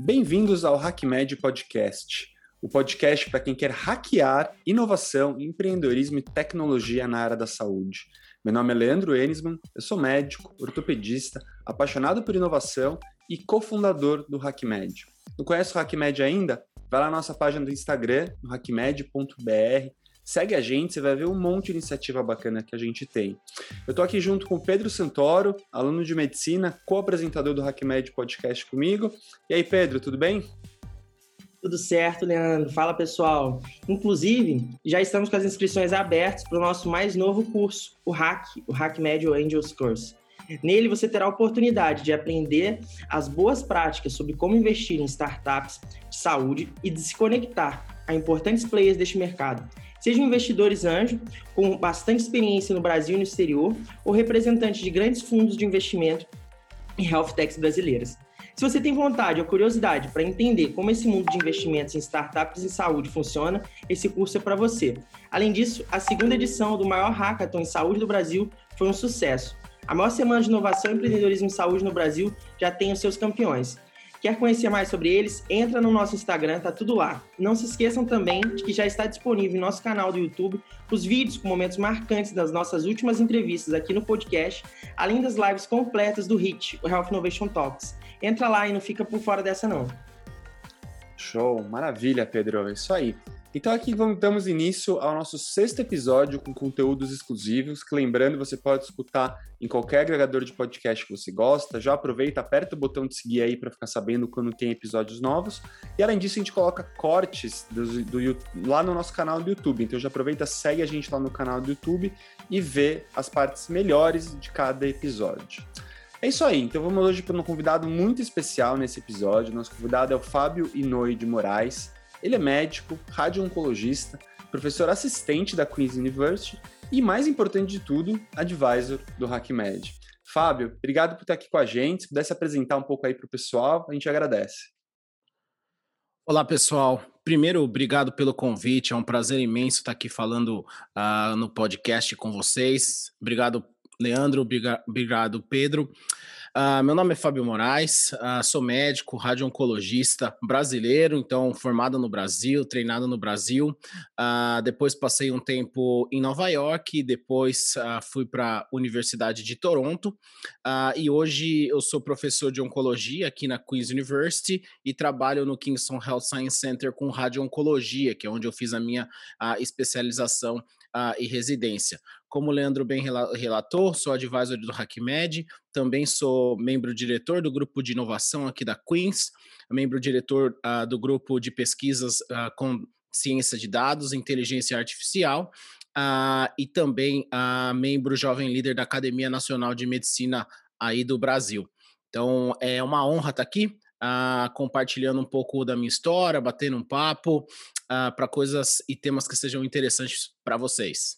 Bem-vindos ao HackMed Podcast, o podcast para quem quer hackear inovação, empreendedorismo e tecnologia na área da saúde. Meu nome é Leandro Enisman, eu sou médico, ortopedista, apaixonado por inovação e cofundador do HackMed. Não conhece o HackMed ainda? Vai lá na nossa página do Instagram, no hackmed.br, segue a gente, você vai ver um monte de iniciativa bacana que a gente tem. Eu estou aqui junto com o Pedro Santoro, aluno de medicina, co-apresentador do HackMed Podcast comigo. E aí, Pedro, tudo bem? Tudo certo, Leandro. Fala, pessoal. Inclusive, já estamos com as inscrições abertas para o nosso mais novo curso, o Hack, o HackMed Angels Course. Nele você terá a oportunidade de aprender as boas práticas sobre como investir em startups de saúde e de se conectar a importantes players deste mercado Sejam investidores anjo, com bastante experiência no Brasil e no exterior, ou representantes de grandes fundos de investimento em health techs brasileiras. Se você tem vontade ou curiosidade para entender como esse mundo de investimentos em startups e saúde funciona, esse curso é para você. Além disso, a segunda edição do maior hackathon em saúde do Brasil foi um sucesso. A maior semana de inovação e empreendedorismo em saúde no Brasil já tem os seus campeões. Quer conhecer mais sobre eles? Entra no nosso Instagram, tá tudo lá. Não se esqueçam também de que já está disponível em nosso canal do YouTube os vídeos com momentos marcantes das nossas últimas entrevistas aqui no podcast, além das lives completas do HIT, o Health Innovation Talks. Entra lá e não fica por fora dessa não. Show, maravilha, Pedro. É isso aí. Então aqui vamos, damos início ao nosso sexto episódio com conteúdos exclusivos, lembrando, você pode escutar em qualquer agregador de podcast que você gosta. Já aproveita, aperta o botão de seguir aí para ficar sabendo quando tem episódios novos. E além disso, a gente coloca cortes do, do, lá no nosso canal do YouTube. Então já aproveita, segue a gente lá no canal do YouTube e vê as partes melhores de cada episódio. É isso aí, então vamos hoje para um convidado muito especial nesse episódio. Nosso convidado é o Fábio Inoi de Moraes. Ele é médico, radio-oncologista, professor assistente da Queen's University e, mais importante de tudo, advisor do HackMed. Fábio, obrigado por estar aqui com a gente. Se pudesse apresentar um pouco aí para o pessoal, a gente agradece. Olá, pessoal. Primeiro, obrigado pelo convite. É um prazer imenso estar aqui falando uh, no podcast com vocês. Obrigado, Leandro. Obrigado, Pedro. Uh, meu nome é Fábio Moraes, uh, sou médico, radio-oncologista brasileiro, então formado no Brasil, treinado no Brasil. Uh, depois passei um tempo em Nova York, depois fui para a Universidade de Toronto e hoje eu sou professor de oncologia aqui na Queen's University e trabalho no Kingston Health Science Center com radio-oncologia, que é onde eu fiz a minha especialização e residência. Como o Leandro bem relatou, sou advisor do HackMed, também sou membro diretor do grupo de inovação aqui da Queens, membro diretor uh, do grupo de pesquisas uh, com ciência de dados, inteligência artificial, e também membro jovem líder da Academia Nacional de Medicina aí do Brasil. Então, é uma honra estar aqui, compartilhando um pouco da minha história, batendo um papo para coisas e temas que sejam interessantes para vocês.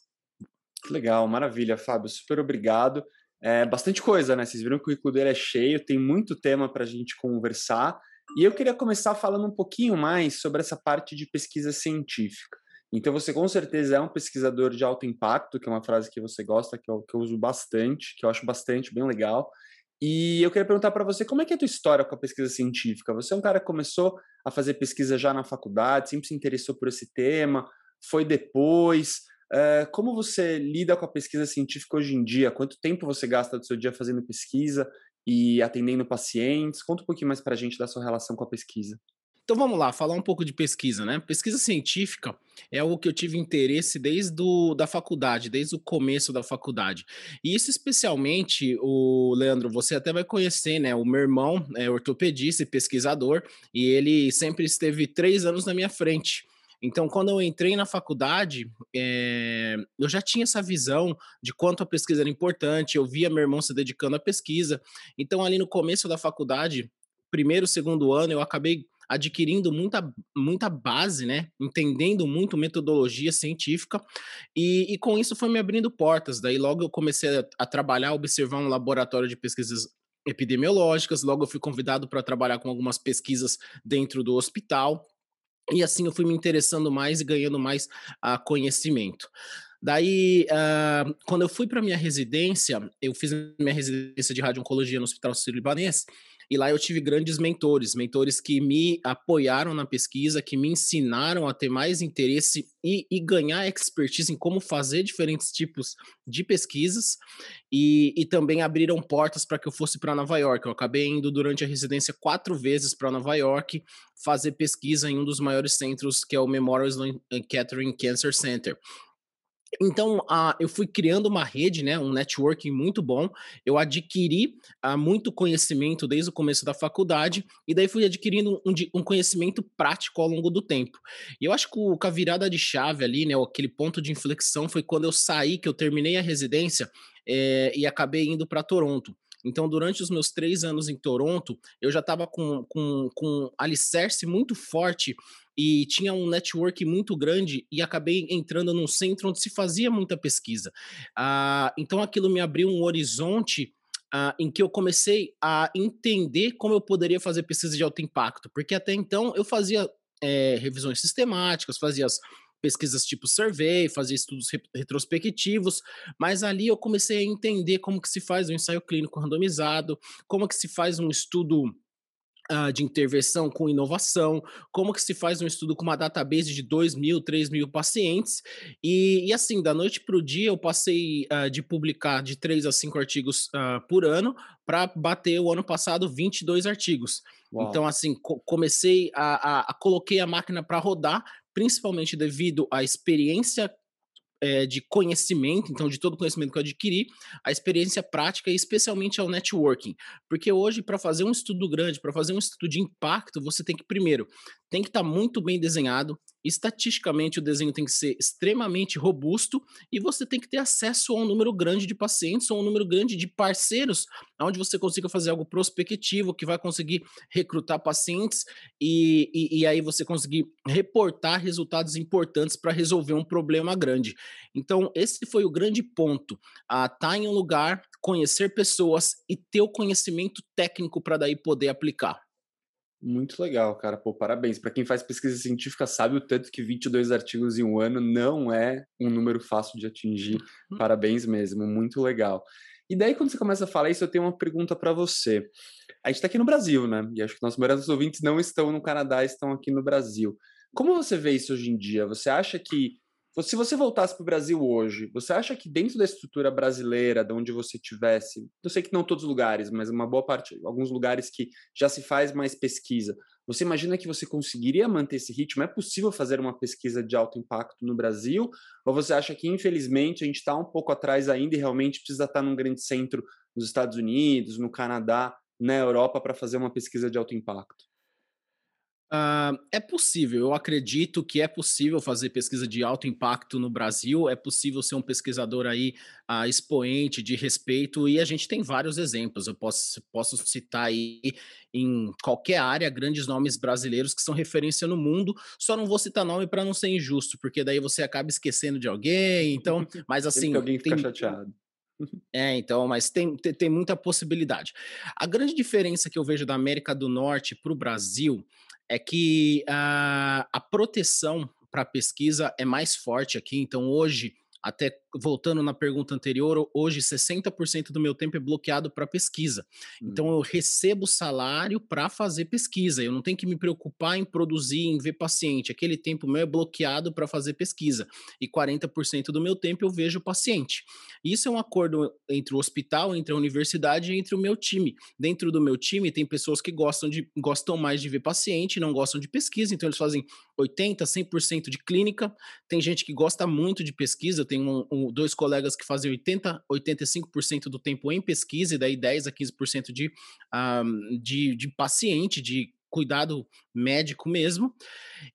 Legal, maravilha, Fábio. Super obrigado. É bastante coisa, né? Vocês viram que o currículo dele é cheio, tem muito tema para a gente conversar. E eu queria começar falando um pouquinho mais sobre essa parte de pesquisa científica. Então, você com certeza é um pesquisador de alto impacto, que é uma frase que você gosta, que eu, que eu uso bastante, que eu acho bastante bem legal. E eu queria perguntar para você como é que é a tua história com a pesquisa científica? Você é um cara que começou a fazer pesquisa já na faculdade, sempre se interessou por esse tema, foi depois? Uh, como você lida com a pesquisa científica hoje em dia? Quanto tempo você gasta do seu dia fazendo pesquisa e atendendo pacientes? Conta um pouquinho mais para a gente da sua relação com a pesquisa. Então vamos lá, falar um pouco de pesquisa, né? Pesquisa científica é algo que eu tive interesse desde do, da faculdade, desde o começo da faculdade. E isso especialmente, o Leandro, você até vai conhecer, né? O meu irmão é ortopedista e pesquisador, e ele sempre esteve três anos na minha frente. Então, quando eu entrei na faculdade, é, eu já tinha essa visão de quanto a pesquisa era importante, eu via meu irmão se dedicando à pesquisa. Então, ali no começo da faculdade, primeiro, segundo ano, eu acabei adquirindo muita, muita base, né? Entendendo muito metodologia científica, e, e com isso foi me abrindo portas. Daí logo eu comecei a, a trabalhar, observar um laboratório de pesquisas epidemiológicas, logo eu fui convidado para trabalhar com algumas pesquisas dentro do hospital. E assim eu fui me interessando mais e ganhando mais uh, conhecimento. Daí, uh, quando eu fui para minha residência, eu fiz minha residência de radio-oncologia no Hospital Sírio-Libanês, e lá eu tive grandes mentores, mentores que me apoiaram na pesquisa, que me ensinaram a ter mais interesse e, e ganhar expertise em como fazer diferentes tipos de pesquisas e, e também abriram portas para que eu fosse para Nova York. Eu acabei indo durante a residência quatro vezes para Nova York fazer pesquisa em um dos maiores centros que é o Memorial Sloan Kettering Cancer Center. Então, uh, eu fui criando uma rede, né, um networking muito bom. Eu adquiri uh, muito conhecimento desde o começo da faculdade e daí fui adquirindo um, um, conhecimento prático ao longo do tempo. E eu acho que, o, a virada de chave ali, né, aquele ponto de inflexão foi quando eu saí, que eu terminei a residência é, e acabei indo para Toronto. Então, durante os meus três anos em Toronto, eu já estava com, com, com alicerce muito forte e tinha um network muito grande e acabei entrando num centro onde se fazia muita pesquisa. Ah, então, aquilo me abriu um horizonte ah, em que eu comecei a entender como eu poderia fazer pesquisa de alto impacto, porque até então eu fazia é, revisões sistemáticas, fazia as pesquisas tipo survey, fazia estudos retrospectivos, mas ali eu comecei a entender como que se faz um ensaio clínico randomizado, como que se faz um estudo uh, de intervenção com inovação, como que se faz um estudo com uma database de 2 mil, 3 mil pacientes, e, e assim, da noite para o dia eu passei uh, de publicar de 3 a 5 artigos uh, por ano para bater o ano passado 22 artigos. Uau. Então, assim, co comecei a, a, a, coloquei a máquina para rodar, principalmente devido à experiência é, de conhecimento, então de todo o conhecimento que eu adquiri, a experiência prática e especialmente ao networking. Porque hoje, para fazer um estudo grande, para fazer um estudo de impacto, você tem que, primeiro, tem que estar tá muito bem desenhado, estatisticamente o desenho tem que ser extremamente robusto e você tem que ter acesso a um número grande de pacientes ou um número grande de parceiros, onde você consiga fazer algo prospectivo, que vai conseguir recrutar pacientes e, e, e aí você conseguir reportar resultados importantes para resolver um problema grande. Então, esse foi o grande ponto, estar tá em um lugar, conhecer pessoas e ter o conhecimento técnico para daí poder aplicar. Muito legal, cara. Pô, parabéns. Para quem faz pesquisa científica sabe o tanto que 22 artigos em um ano não é um número fácil de atingir. Uhum. Parabéns mesmo, muito legal. E daí, quando você começa a falar isso, eu tenho uma pergunta para você. A gente está aqui no Brasil, né? E acho que nossos maiores ouvintes não estão no Canadá, estão aqui no Brasil. Como você vê isso hoje em dia? Você acha que se você voltasse para o Brasil hoje, você acha que dentro da estrutura brasileira, de onde você tivesse, eu sei que não todos os lugares, mas uma boa parte, alguns lugares que já se faz mais pesquisa, você imagina que você conseguiria manter esse ritmo? É possível fazer uma pesquisa de alto impacto no Brasil? Ou você acha que, infelizmente, a gente está um pouco atrás ainda e realmente precisa estar num grande centro nos Estados Unidos, no Canadá, na Europa, para fazer uma pesquisa de alto impacto? Uh, é possível, eu acredito que é possível fazer pesquisa de alto impacto no Brasil, é possível ser um pesquisador aí uh, expoente, de respeito, e a gente tem vários exemplos. Eu posso, posso citar aí em qualquer área grandes nomes brasileiros que são referência no mundo, só não vou citar nome para não ser injusto, porque daí você acaba esquecendo de alguém, então, mas assim. alguém fica tem... chateado. É, então, mas tem, tem, tem, muita possibilidade. A grande diferença que eu vejo da América do Norte para o Brasil é que a, a proteção para pesquisa é mais forte aqui. Então, hoje, até voltando na pergunta anterior, hoje 60% do meu tempo é bloqueado para pesquisa. Hum. Então eu recebo salário para fazer pesquisa. Eu não tenho que me preocupar em produzir, em ver paciente. Aquele tempo meu é bloqueado para fazer pesquisa. E 40% do meu tempo eu vejo paciente. Isso é um acordo entre o hospital, entre a universidade e entre o meu time. Dentro do meu time tem pessoas que gostam de gostam mais de ver paciente, não gostam de pesquisa, então eles fazem 80, 100% de clínica. Tem gente que gosta muito de pesquisa, tem um, um dois colegas que fazem 80, 85% do tempo em pesquisa, e daí 10 a 15% de, um, de, de paciente, de cuidado médico mesmo.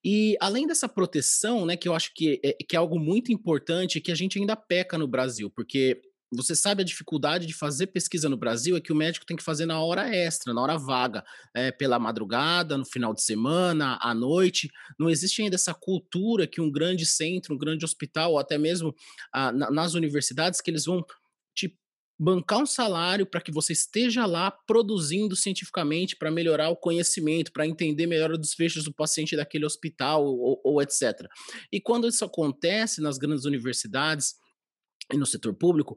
E além dessa proteção, né, que eu acho que é, que é algo muito importante, que a gente ainda peca no Brasil, porque você sabe a dificuldade de fazer pesquisa no Brasil é que o médico tem que fazer na hora extra, na hora vaga, é, pela madrugada, no final de semana, à noite. Não existe ainda essa cultura que um grande centro, um grande hospital, ou até mesmo ah, nas universidades, que eles vão te bancar um salário para que você esteja lá produzindo cientificamente para melhorar o conhecimento, para entender melhor os desfechos do paciente daquele hospital ou, ou etc. E quando isso acontece nas grandes universidades, e no setor público,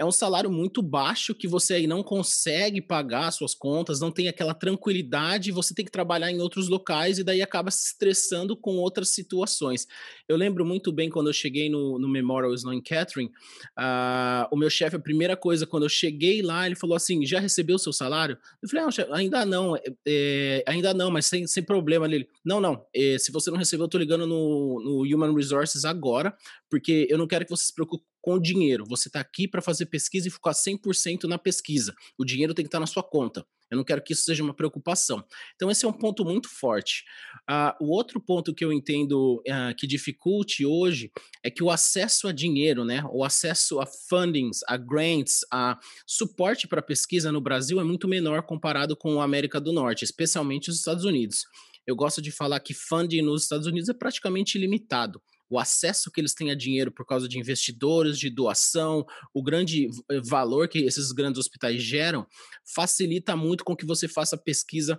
é um salário muito baixo que você aí não consegue pagar suas contas, não tem aquela tranquilidade, você tem que trabalhar em outros locais e daí acaba se estressando com outras situações. Eu lembro muito bem quando eu cheguei no, no Memorial Sloan Catherine, uh, o meu chefe, a primeira coisa, quando eu cheguei lá, ele falou assim: já recebeu o seu salário? Eu falei, não, chefe, ainda não, é, ainda não, mas sem, sem problema. Ele, não, não, é, se você não recebeu, eu tô ligando no, no Human Resources agora, porque eu não quero que você se preocupe com dinheiro. Você está aqui para fazer pesquisa e focar 100% na pesquisa. O dinheiro tem que estar tá na sua conta. Eu não quero que isso seja uma preocupação. Então, esse é um ponto muito forte. Uh, o outro ponto que eu entendo uh, que dificulte hoje é que o acesso a dinheiro, né, o acesso a fundings, a grants, a suporte para pesquisa no Brasil é muito menor comparado com a América do Norte, especialmente os Estados Unidos. Eu gosto de falar que funding nos Estados Unidos é praticamente ilimitado o acesso que eles têm a dinheiro por causa de investidores, de doação, o grande eh, valor que esses grandes hospitais geram, facilita muito com que você faça pesquisa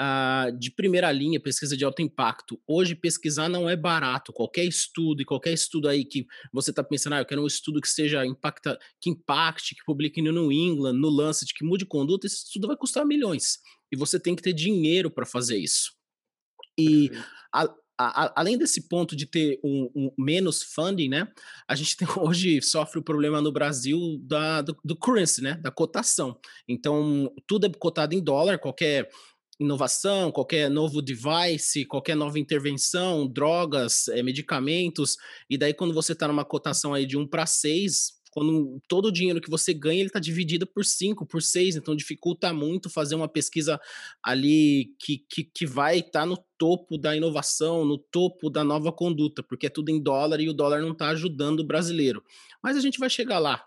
uh, de primeira linha, pesquisa de alto impacto. Hoje, pesquisar não é barato. Qualquer estudo, e qualquer estudo aí que você está pensando, ah, eu quero um estudo que seja impacta, que impacte, que publique no New England, no Lancet, que mude conduta, esse estudo vai custar milhões. E você tem que ter dinheiro para fazer isso. E a, a, além desse ponto de ter um, um, menos funding, né, a gente tem, hoje sofre o problema no Brasil da, do, do currency, né, da cotação. Então, tudo é cotado em dólar, qualquer inovação, qualquer novo device, qualquer nova intervenção, drogas, é, medicamentos, e daí quando você está numa cotação aí de 1 para 6, quando todo o dinheiro que você ganha ele está dividido por 5, por 6, então dificulta muito fazer uma pesquisa ali que, que, que vai estar tá no topo da inovação, no topo da nova conduta, porque é tudo em dólar e o dólar não está ajudando o brasileiro. Mas a gente vai chegar lá.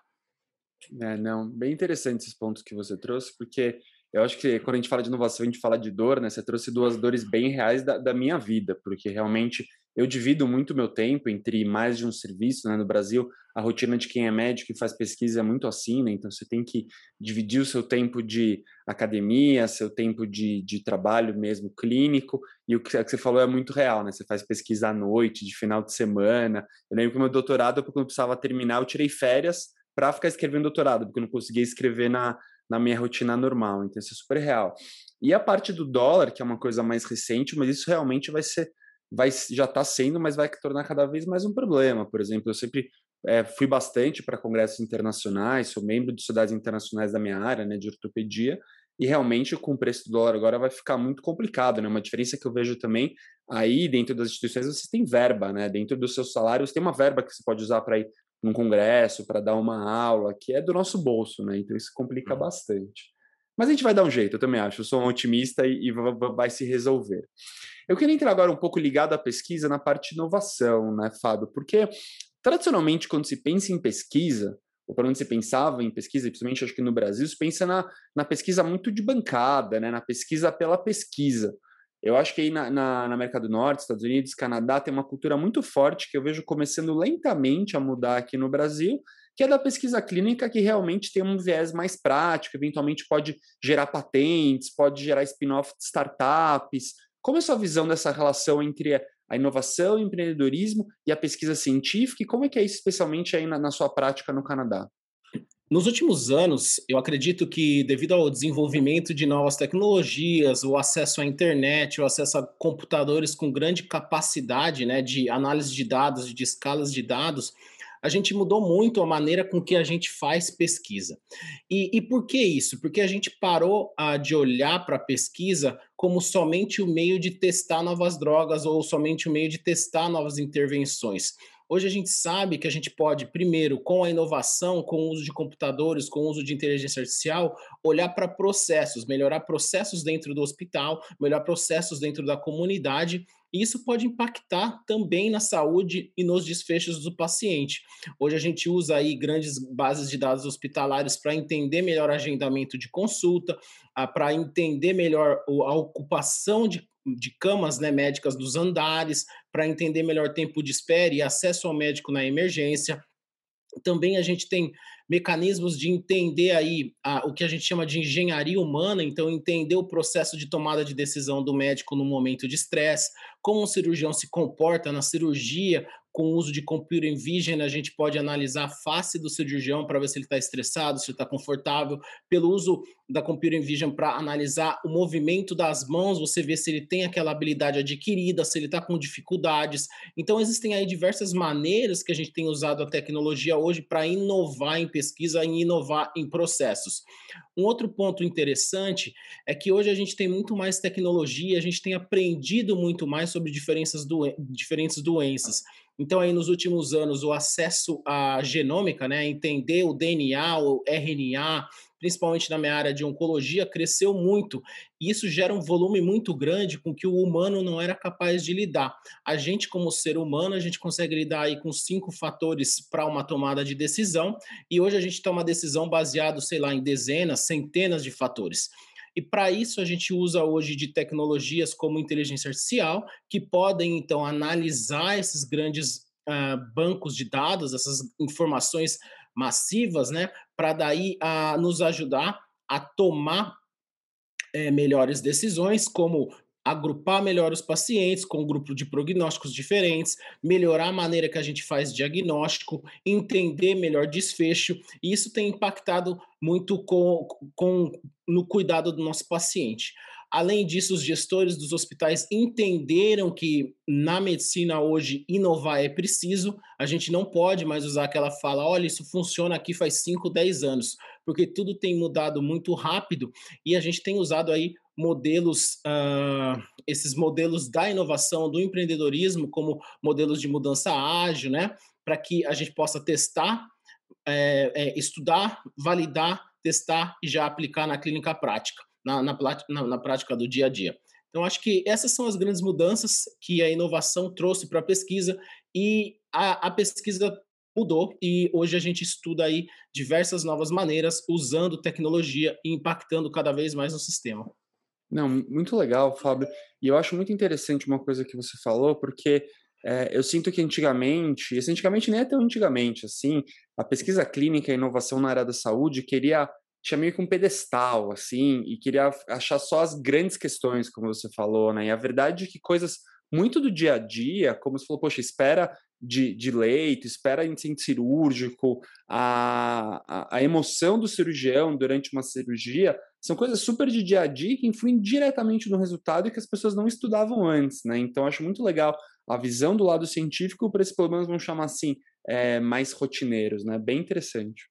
É, não, bem interessante esses pontos que você trouxe, porque eu acho que quando a gente fala de inovação, a gente fala de dor, né? Você trouxe duas dores bem reais da, da minha vida, porque realmente eu divido muito meu tempo entre mais de um serviço, né? No Brasil, a rotina de quem é médico e faz pesquisa é muito assim, né? Então você tem que dividir o seu tempo de academia, seu tempo de, de trabalho mesmo clínico, e o que você falou é muito real, né? Você faz pesquisa à noite, de final de semana. Eu lembro que meu doutorado, quando eu precisava terminar, eu tirei férias para ficar escrevendo doutorado, porque eu não conseguia escrever na, na minha rotina normal. Então, isso é super real. E a parte do dólar, que é uma coisa mais recente, mas isso realmente vai ser, vai, já está sendo, mas vai tornar cada vez mais um problema. Por exemplo, eu sempre é, fui bastante para congressos internacionais, sou membro de sociedades internacionais da minha área, né, de ortopedia, e realmente com o preço do dólar agora vai ficar muito complicado, né? Uma diferença que eu vejo também aí dentro das instituições você tem verba, né? Dentro dos seus salários tem uma verba que você pode usar para ir num congresso, para dar uma aula, que é do nosso bolso, né? Então isso complica uhum. bastante. Mas a gente vai dar um jeito, eu também acho. Eu sou um otimista e, e vai se resolver. Eu queria entrar agora um pouco ligado à pesquisa na parte de inovação, né, Fábio? Porque tradicionalmente, quando se pensa em pesquisa, ou para onde se pensava em pesquisa, principalmente acho que no Brasil, se pensa na, na pesquisa muito de bancada, né, na pesquisa pela pesquisa. Eu acho que aí na, na, na, América do Norte, Estados Unidos, Canadá, tem uma cultura muito forte que eu vejo começando lentamente a mudar aqui no Brasil, que é da pesquisa clínica, que realmente tem um viés mais prático, eventualmente pode gerar patentes, pode gerar spin-off de startups. Como é a sua visão dessa relação entre a inovação, o empreendedorismo e a pesquisa científica? E como é que é isso, especialmente aí na, na sua prática no Canadá? Nos últimos anos, eu acredito que, devido ao desenvolvimento de novas tecnologias, o acesso à internet, o acesso a computadores com grande capacidade né, de análise de dados, de escalas de dados, a gente mudou muito a maneira com que a gente faz pesquisa. E, e por que isso? Porque a gente parou uh, de olhar para a pesquisa como somente o meio de testar novas drogas ou somente o meio de testar novas intervenções. Hoje a gente sabe que a gente pode, primeiro, com a inovação, com o uso de computadores, com o uso de inteligência artificial, olhar para processos, melhorar processos dentro do hospital, melhorar processos dentro da comunidade e isso pode impactar também na saúde e nos desfechos do paciente. Hoje a gente usa aí grandes bases de dados hospitalares para entender melhor agendamento de consulta, ah, para entender melhor a ocupação de de camas né, médicas dos andares, para entender melhor tempo de espera e acesso ao médico na emergência. Também a gente tem mecanismos de entender aí a, o que a gente chama de engenharia humana, então entender o processo de tomada de decisão do médico no momento de estresse, como um cirurgião se comporta na cirurgia, com o uso de computer vision, a gente pode analisar a face do cirurgião para ver se ele está estressado, se ele está confortável. Pelo uso da computer vision para analisar o movimento das mãos, você vê se ele tem aquela habilidade adquirida, se ele está com dificuldades. Então, existem aí diversas maneiras que a gente tem usado a tecnologia hoje para inovar em pesquisa e inovar em processos. Um outro ponto interessante é que hoje a gente tem muito mais tecnologia, a gente tem aprendido muito mais sobre diferenças diferentes doenças. Então, aí nos últimos anos, o acesso à genômica, né, entender o DNA, o RNA, principalmente na minha área de oncologia, cresceu muito. E isso gera um volume muito grande com que o humano não era capaz de lidar. A gente, como ser humano, a gente consegue lidar aí com cinco fatores para uma tomada de decisão, e hoje a gente toma decisão baseado, sei lá, em dezenas, centenas de fatores. E para isso a gente usa hoje de tecnologias como inteligência artificial, que podem então analisar esses grandes uh, bancos de dados, essas informações massivas, né, para daí uh, nos ajudar a tomar é, melhores decisões, como agrupar melhor os pacientes com um grupo de prognósticos diferentes, melhorar a maneira que a gente faz diagnóstico, entender melhor desfecho, e isso tem impactado muito com, com no cuidado do nosso paciente. Além disso, os gestores dos hospitais entenderam que na medicina hoje inovar é preciso. A gente não pode mais usar aquela fala, olha, isso funciona aqui faz 5, 10 anos, porque tudo tem mudado muito rápido e a gente tem usado aí modelos, uh, esses modelos da inovação, do empreendedorismo, como modelos de mudança ágil, né? Para que a gente possa testar, é, é, estudar, validar, testar e já aplicar na clínica prática, na, na, na, prática do dia a dia. Então, acho que essas são as grandes mudanças que a inovação trouxe para a pesquisa e a, a pesquisa mudou e hoje a gente estuda aí diversas novas maneiras usando tecnologia e impactando cada vez mais no sistema. Não, muito legal, Fábio. E eu acho muito interessante uma coisa que você falou, porque é, eu sinto que antigamente, esse antigamente nem é tão antigamente, assim, a pesquisa clínica e inovação na área da saúde queria, tinha meio que um pedestal, assim, e queria achar só as grandes questões, como você falou, né? E a verdade é que coisas muito do dia a dia, como você falou, poxa, espera de, de leito, espera em centro cirúrgico, a, a, a, emoção do cirurgião durante uma cirurgia, são coisas super de dia a dia que influem diretamente no resultado e que as pessoas não estudavam antes, né? Então, acho muito legal a visão do lado científico para esses problemas, vamos chamar assim, é, mais rotineiros, né? Bem interessante.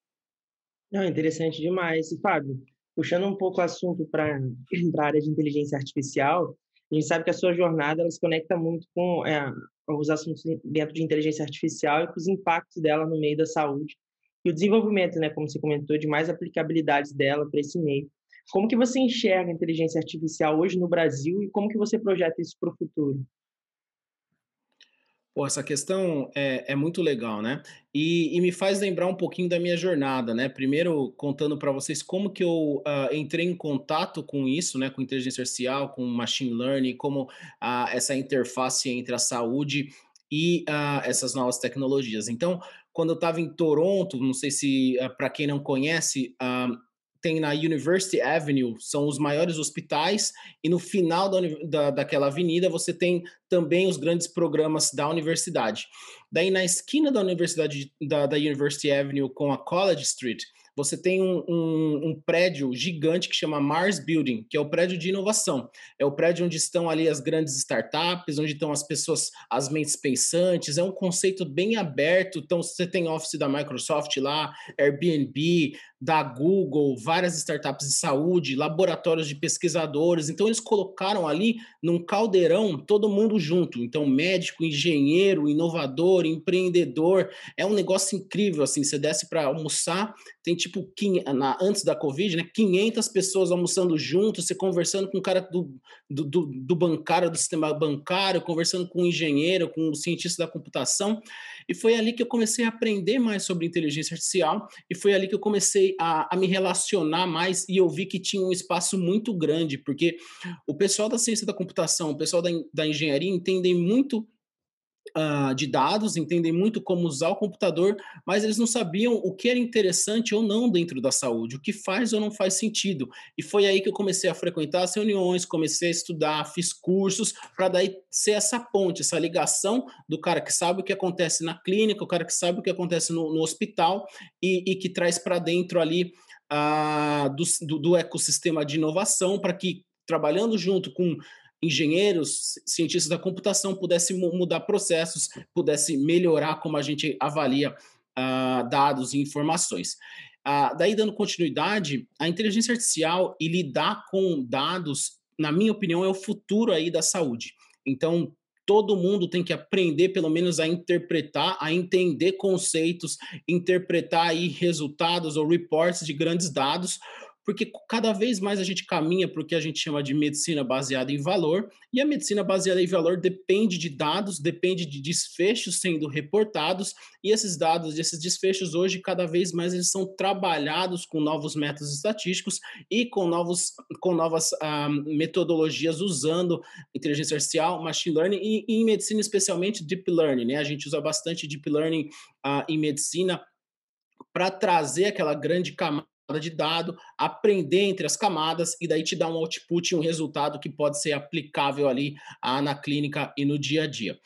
Não, interessante demais. E, Fábio, puxando um pouco o assunto para a área de inteligência artificial, a gente sabe que a sua jornada ela se conecta muito com é, os assuntos dentro de inteligência artificial e com os impactos dela no meio da saúde e o desenvolvimento, né, como você comentou, de mais aplicabilidades dela para esse meio. Como que você enxerga a inteligência artificial hoje no Brasil e como que você projeta isso para o futuro? Pô, essa questão é, é muito legal, né? E, e, me faz lembrar um pouquinho da minha jornada, né? Primeiro, contando para vocês como que eu uh, entrei em contato com isso, né? Com inteligência artificial, com machine learning, como uh, essa interface entre a saúde e uh, essas novas tecnologias. Então, quando eu estava em Toronto, não sei se para quem não conhece, tem na University Avenue, são os maiores hospitais, e no final da, da, daquela avenida você tem também os grandes programas da universidade. Daí, na esquina da Universidade da, da University Avenue com a College Street, você tem um, um, um, prédio gigante que chama Mars Building, que é o prédio de inovação. É o prédio onde estão ali as grandes startups, onde estão as pessoas, as mentes pensantes. É um conceito bem aberto. Então, você tem office da Microsoft lá, Airbnb, da Google, várias startups de saúde, laboratórios de pesquisadores. Então, eles colocaram ali num caldeirão todo mundo junto. Então, médico, engenheiro, inovador, empreendedor. É um negócio incrível, assim. Você desce para almoçar, tem tipo, antes da Covid, né, 500 pessoas almoçando juntos, você conversando com o cara do, do, do, do bancário, do sistema bancário, conversando com o engenheiro, com o cientista da computação. E foi ali que eu comecei a aprender mais sobre inteligência artificial, e foi ali que eu comecei a, a me relacionar mais, e eu vi que tinha um espaço muito grande, porque o pessoal da ciência da computação, o pessoal da, da engenharia entendem muito uh, de dados, entendem muito como usar o computador, mas eles não sabiam o que era interessante ou não dentro da saúde, o que faz ou não faz sentido. E foi aí que eu comecei a frequentar as reuniões, comecei a estudar, fiz cursos, para daí ser essa ponte, essa ligação do cara que sabe o que acontece na clínica, o cara que sabe o que acontece no, no hospital e, e que traz para dentro ali uh, do, do, do ecossistema de inovação para que trabalhando junto com engenheiros, cientistas da computação pudessem mudar processos, pudesse melhorar como a gente avalia uh, dados e informações. Uh, daí, dando continuidade, a inteligência artificial e lidar com dados, na minha opinião, é o futuro aí da saúde. Então, todo mundo tem que aprender, pelo menos, a interpretar, a entender conceitos, interpretar aí resultados ou reports de grandes dados, porque cada vez mais a gente caminha para o que a gente chama de medicina baseada em valor, e a medicina baseada em valor depende de dados, depende de desfechos sendo reportados, e esses dados, esses desfechos hoje, cada vez mais eles são trabalhados com novos métodos estatísticos e com, novos, com novas ah, metodologias usando inteligência artificial, machine learning e, e, em medicina especialmente deep learning, né? A gente usa bastante deep learning ah, em medicina para trazer aquela grande camada de dado, aprender entre as camadas e daí te dar um output, um resultado que pode ser aplicável ali ah, na clínica e no dia a dia.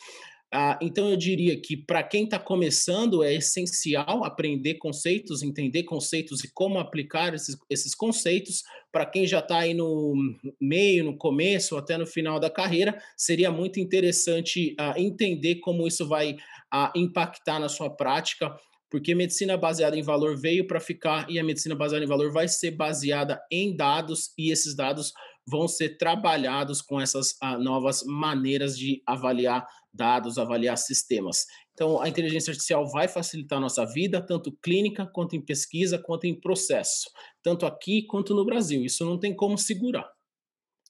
Ah, então eu diria que para quem está começando é essencial aprender conceitos, entender conceitos e como aplicar esses, esses conceitos. Para quem já está aí no meio, no começo, até no final da carreira, seria muito interessante ah, entender como isso vai ah, impactar na sua prática porque medicina baseada em valor veio para ficar e a medicina baseada em valor vai ser baseada em dados e esses dados vão ser trabalhados com essas uh, novas maneiras de avaliar dados, avaliar sistemas. Então, a inteligência artificial vai facilitar a nossa vida, tanto clínica, quanto em pesquisa, quanto em processo, tanto aqui quanto no Brasil. Isso não tem como segurar.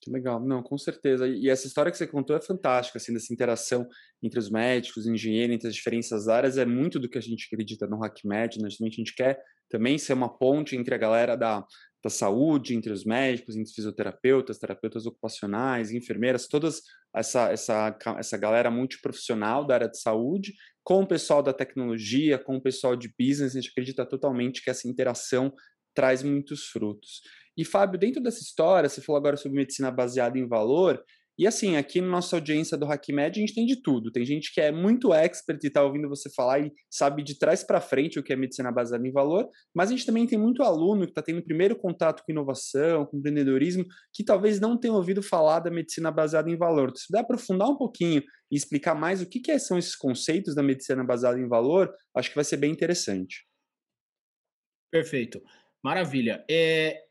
Legal, não, com certeza. E essa história que você contou é fantástica, assim, dessa interação entre os médicos, engenheiros, entre as diferentes áreas, é muito do que a gente acredita no HackMed, né? A gente quer também ser uma ponte entre a galera da, da saúde, entre os médicos, entre os fisioterapeutas, terapeutas ocupacionais, enfermeiras, todas essa, essa, essa galera multiprofissional da área de saúde, com o pessoal da tecnologia, com o pessoal de business, a gente acredita totalmente que essa interação traz muitos frutos. E, Fábio, dentro dessa história, você falou agora sobre medicina baseada em valor, e assim, aqui na nossa audiência do HackMed, a gente tem de tudo. Tem gente que é muito expert e está ouvindo você falar e sabe de trás para frente o que é medicina baseada em valor, mas a gente também tem muito aluno que está tendo primeiro contato com inovação, com empreendedorismo, que talvez não tenha ouvido falar da medicina baseada em valor. Se puder aprofundar um pouquinho e explicar mais o que, que são esses conceitos da medicina baseada em valor, acho que vai ser bem interessante. Perfeito. Maravilha. É,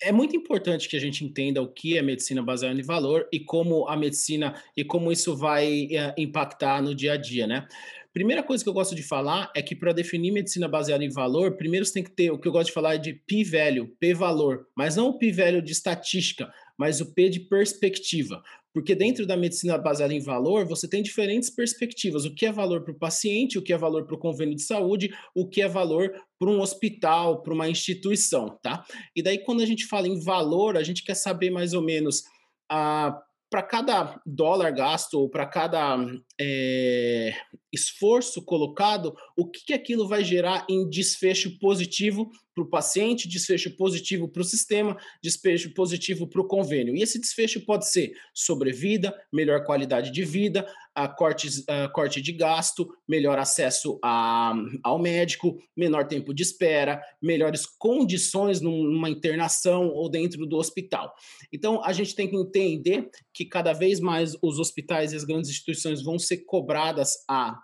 é muito importante que a gente entenda o que é medicina baseada em valor e como a medicina e como isso vai é, impactar no dia a dia, né? Primeira coisa que eu gosto de falar é que para definir medicina baseada em valor, primeiro você tem que ter o que eu gosto de falar é de p-value, p-valor, mas não o p-value de estatística, mas o P de perspectiva. Porque dentro da medicina baseada em valor, você tem diferentes perspectivas. O que é valor para o paciente, o que é valor para o convênio de saúde, o que é valor para um hospital, para uma instituição, tá? E daí, quando a gente fala em valor, a gente quer saber mais ou menos a para cada dólar gasto ou para cada é, esforço colocado, o que, que aquilo vai gerar em desfecho positivo para o paciente, desfecho positivo para o sistema, desfecho positivo para o convênio. E esse desfecho pode ser sobrevida, melhor qualidade de vida, a cortes, a corte de gasto, melhor acesso a, ao médico, menor tempo de espera, melhores condições numa internação ou dentro do hospital. Então, a gente tem que entender que cada vez mais os hospitais e as grandes instituições vão ser cobradas a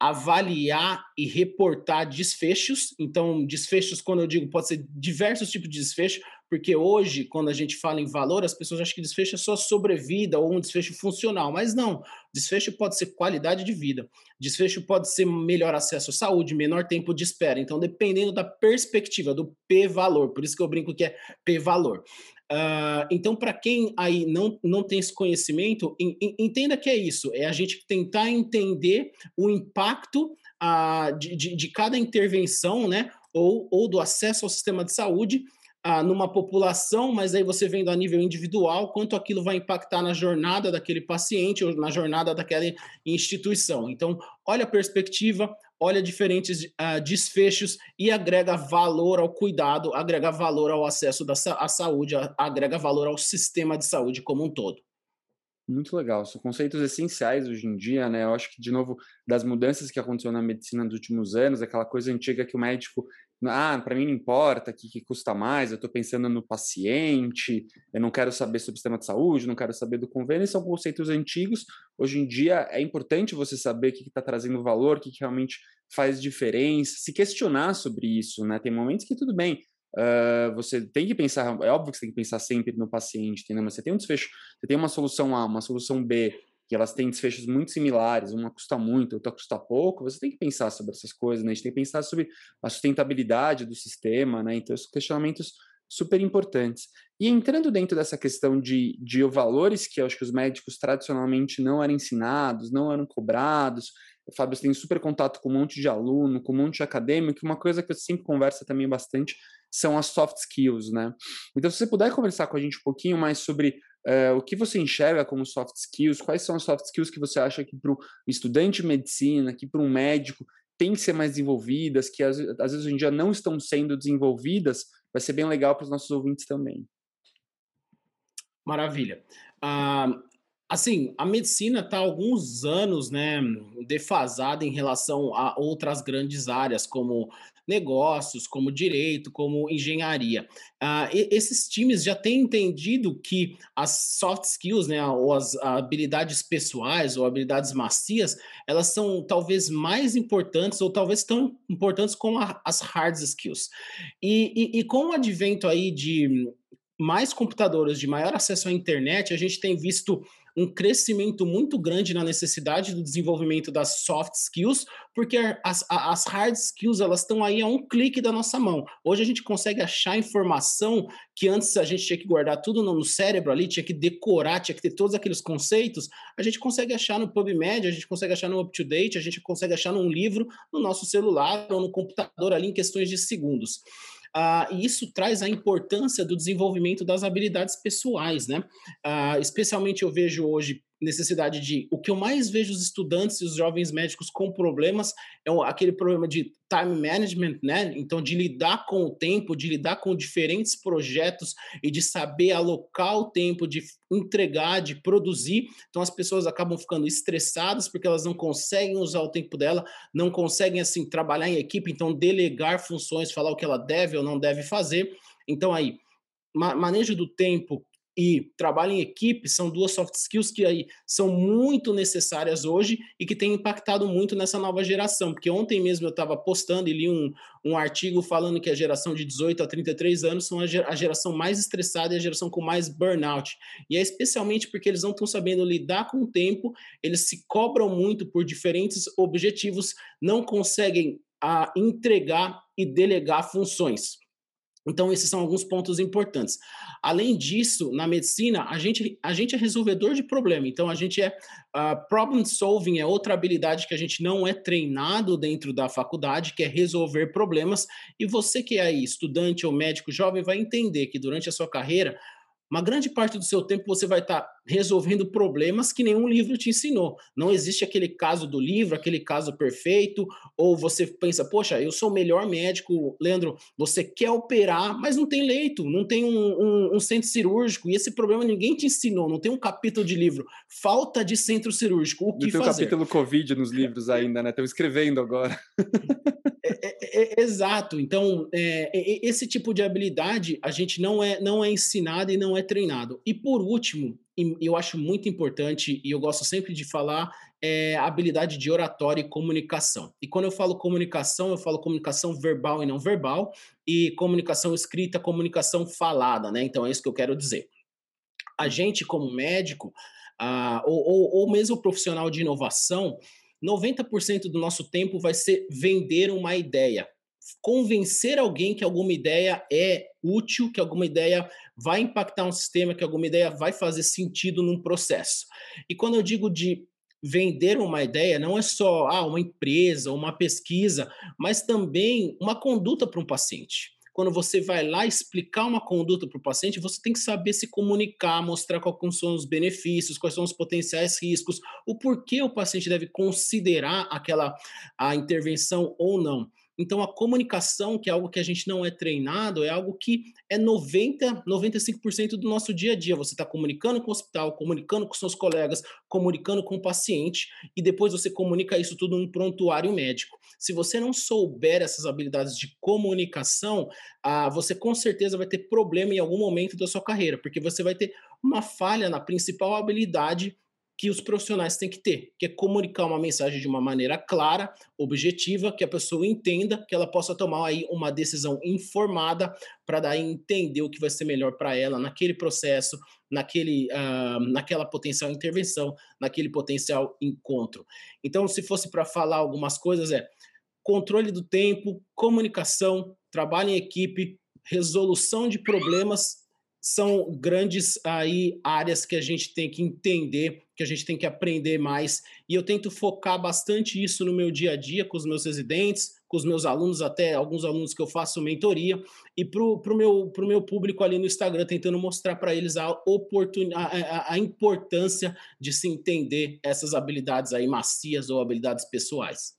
avaliar e reportar desfechos. Então, desfechos, quando eu digo, pode ser diversos tipos de desfecho, porque hoje, quando a gente fala em valor, as pessoas acham que desfecho é só sobrevida ou um desfecho funcional, mas não. Desfecho pode ser qualidade de vida, desfecho pode ser melhor acesso à saúde, menor tempo de espera. Então, dependendo da perspectiva, do P-valor, por isso que eu brinco que é P-valor. Uh, então, para quem aí não, não tem esse conhecimento, entenda que é isso: é a gente tentar entender o impacto uh, de, de, de, cada intervenção, né? Ou, ou do acesso ao sistema de saúde ah, numa população, mas aí você vendo a nível individual quanto aquilo vai impactar na jornada daquele paciente ou na jornada daquela instituição. Então, olha a perspectiva, olha diferentes uh, desfechos e agrega valor ao cuidado, agrega valor ao acesso da, à saúde, agrega valor ao sistema de saúde como um todo. Muito legal, são conceitos essenciais hoje em dia, né? Eu acho que, de novo, das mudanças que aconteceu na medicina nos últimos anos, aquela coisa antiga que o médico, ah, para mim não importa, que, que custa mais, eu estou pensando no paciente, eu não quero saber sobre o sistema de saúde, não quero saber do convênio, são conceitos antigos. Hoje em dia é importante você saber o que está trazendo valor, o que, que realmente faz diferença, se questionar sobre isso, né? Tem momentos que tudo bem, Uh, você tem que pensar, é óbvio que você tem que pensar sempre no paciente, entendeu? mas você tem um desfecho, você tem uma solução A, uma solução B, que elas têm desfechos muito similares, uma custa muito, outra custa pouco, você tem que pensar sobre essas coisas, né? A gente tem que pensar sobre a sustentabilidade do sistema, né? Então, esses questionamentos super importantes. E entrando dentro dessa questão de, de valores que eu acho que os médicos tradicionalmente não eram ensinados, não eram cobrados, Fábio, você tem super contato com um monte de aluno, com um monte de acadêmico, uma coisa que eu sempre conversa também bastante são as soft skills, né? Então, se você puder conversar com a gente um pouquinho mais sobre uh, o que você enxerga como soft skills, quais são as soft skills que você acha que para o estudante de medicina, que para um médico, tem que ser mais desenvolvidas, que às, às vezes hoje em dia não estão sendo desenvolvidas, vai ser bem legal para os nossos ouvintes também. Maravilha. Uh, Assim, a medicina está alguns anos, né, defasada em relação a outras grandes áreas, como negócios, como direito, como engenharia. Uh, esses times já têm entendido que as soft skills, né, ou as habilidades pessoais ou habilidades macias, elas são talvez mais importantes ou talvez tão importantes como a, as hard skills. E, e, e com o advento aí de mais computadores, de maior acesso à internet, a gente tem visto um crescimento muito grande na necessidade do desenvolvimento das soft skills, porque as, as hard skills elas estão aí a um clique da nossa mão. Hoje a gente consegue achar informação que antes a gente tinha que guardar tudo no cérebro ali, tinha que decorar, tinha que ter todos aqueles conceitos. A gente consegue achar no PubMed, a gente consegue achar no UpToDate, a gente consegue achar num livro, no nosso celular ou no computador ali em questões de segundos. Uh, e isso traz a importância do desenvolvimento das habilidades pessoais, né? Uh, especialmente eu vejo hoje necessidade de. O que eu mais vejo os estudantes e os jovens médicos com problemas é aquele problema de time management, né? Então, de lidar com o tempo, de lidar com diferentes projetos e de saber alocar o tempo, de entregar, de produzir. Então, as pessoas acabam ficando estressadas porque elas não conseguem usar o tempo dela, não conseguem, assim, trabalhar em equipe, então, delegar funções, falar o que ela deve ou não deve fazer. Então, aí, manejo do tempo e trabalho em equipe são duas soft skills que aí são muito necessárias hoje e que têm impactado muito nessa nova geração. Porque ontem mesmo eu estava postando e li um, um artigo falando que a geração de 18 a 33 anos são a geração mais estressada e a geração com mais burnout. E é especialmente porque eles não estão sabendo lidar com o tempo, eles se cobram muito por diferentes objetivos, não conseguem a, ah, entregar e delegar funções. Então, esses são alguns pontos importantes. Além disso, na medicina, a gente, a gente é resolvedor de problema. Então, a gente é. Uh, problem solving é outra habilidade que a gente não é treinado dentro da faculdade, que é resolver problemas. E você que é aí, estudante ou médico jovem, vai entender que durante a sua carreira, uma grande parte do seu tempo você vai estar tá resolvendo problemas que nenhum livro te ensinou. Não existe aquele caso do livro, aquele caso perfeito, ou você pensa, poxa, eu sou o melhor médico, Leandro, você quer operar, mas não tem leito, não tem um, um, um centro cirúrgico, e esse problema ninguém te ensinou, não tem um capítulo de livro. Falta de centro cirúrgico, o que não tem fazer? Capítulo Covid nos livros ainda, né? Estão escrevendo agora. É, é, é, exato. Então, é, é, esse tipo de habilidade a gente não é, não é ensinado e não é treinado. E por último, eu acho muito importante, e eu gosto sempre de falar, é habilidade de oratória e comunicação. E quando eu falo comunicação, eu falo comunicação verbal e não verbal, e comunicação escrita, comunicação falada, né? Então é isso que eu quero dizer. A gente, como médico, ah, ou, ou, ou mesmo profissional de inovação, 90% do nosso tempo vai ser vender uma ideia, convencer alguém que alguma ideia é útil, que alguma ideia vai impactar um sistema, que alguma ideia vai fazer sentido num processo. E quando eu digo de vender uma ideia, não é só ah, uma empresa, uma pesquisa, mas também uma conduta para um paciente. quando você vai lá explicar uma conduta para o paciente, você tem que saber se comunicar, mostrar quais são os benefícios, quais são os potenciais riscos, o porquê o paciente deve considerar aquela a intervenção ou não. Então, a comunicação, que é algo que a gente não é treinado, é algo que é 90, 95% do nosso dia a dia. Você está comunicando com o hospital, comunicando com seus colegas, comunicando com o paciente, e depois você comunica isso tudo num prontuário médico. Se você não souber essas habilidades de comunicação, ah, você com certeza vai ter problema em algum momento da sua carreira, porque você vai ter uma falha na principal habilidade que os profissionais têm que ter, que é comunicar uma mensagem de uma maneira clara, objetiva, que a pessoa entenda, que ela possa tomar aí uma decisão informada para daí entender o que vai ser melhor para ela naquele processo, naquele, uh, naquela potencial intervenção, naquele potencial encontro. Então, se fosse para falar algumas coisas, é controle do tempo, comunicação, trabalho em equipe, resolução de problemas são grandes aí áreas que a gente tem que entender, que a gente tem que aprender mais. E eu tento focar bastante isso no meu dia a dia com os meus residentes, com os meus alunos, até alguns alunos que eu faço mentoria, e para o meu, pro meu público ali no Instagram, tentando mostrar para eles a, oportunidade, a, a importância de se entender essas habilidades aí macias ou habilidades pessoais.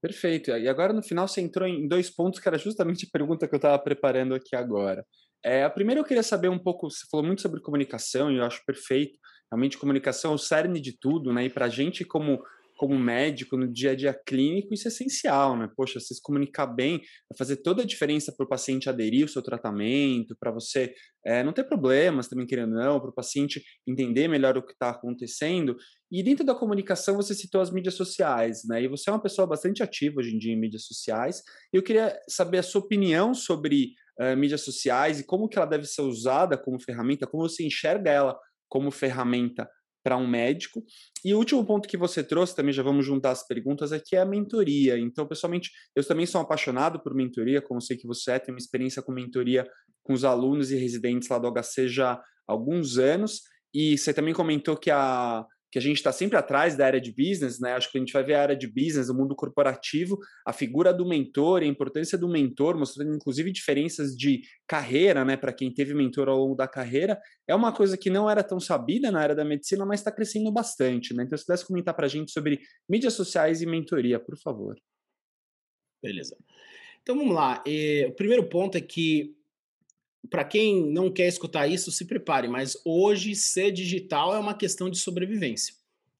Perfeito. E agora no final você entrou em dois pontos que era justamente a pergunta que eu estava preparando aqui agora. É, a primeira eu queria saber um pouco, você falou muito sobre comunicação e eu acho perfeito. Realmente comunicação é o cerne de tudo, né? E para a gente como como médico no dia a dia clínico, isso é essencial, né? Poxa, você se comunicar bem vai fazer toda a diferença para o paciente aderir ao seu tratamento, para você é, não ter problemas também, querendo não, para o paciente entender melhor o que está acontecendo. E dentro da comunicação, você citou as mídias sociais, né? E você é uma pessoa bastante ativa hoje em dia em mídias sociais. Eu queria saber a sua opinião sobre uh, mídias sociais e como que ela deve ser usada como ferramenta, como você enxerga ela como ferramenta para um médico. E o último ponto que você trouxe, também já vamos juntar as perguntas, é que é a mentoria. Então, pessoalmente, eu também sou apaixonado por mentoria, como sei que você é, tem uma experiência com mentoria com os alunos e residentes lá do HC já há alguns anos. E você também comentou que a, que a gente está sempre atrás da área de business, né? Acho que a gente vai ver a área de business, o mundo corporativo, a figura do mentor, a importância do mentor, mostrando inclusive diferenças de carreira, né? Para quem teve mentor ao longo da carreira, é uma coisa que não era tão sabida na área da medicina, mas está crescendo bastante, né? Então, se pudesse comentar para a gente sobre mídias sociais e mentoria, por favor. Beleza. Então vamos lá. E, o primeiro ponto é que para quem não quer escutar isso, se prepare, mas hoje ser digital é uma questão de sobrevivência.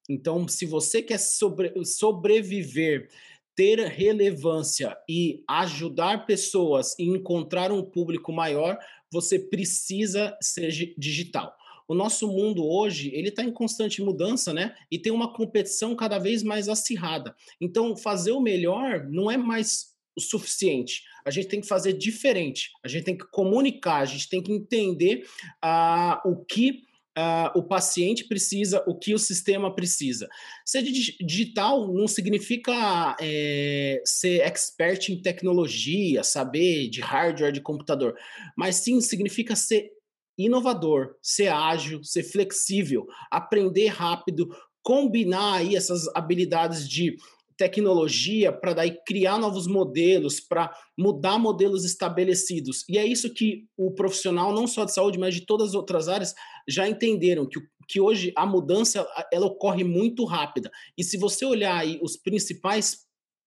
Então, se você quer sobre, sobreviver, ter relevância e ajudar pessoas e encontrar um público maior, você precisa ser digital. O nosso mundo hoje, ele está em constante mudança, né? E tem uma competição cada vez mais acirrada. Então, fazer o melhor não é mais o suficiente. A gente tem que fazer diferente. A gente tem que comunicar, a gente tem que entender uh, o que uh, o paciente precisa, o que o sistema precisa. Ser digital não significa é, ser expert em tecnologia, saber de hardware de computador, mas sim significa ser inovador, ser ágil, ser flexível, aprender rápido, combinar aí essas habilidades de tecnologia para daí criar novos modelos, para mudar modelos estabelecidos. E é isso que o profissional, não só de saúde, mas de todas as outras áreas, já entenderam, que, que hoje a mudança ela ocorre muito rápida. E se você olhar aí os principais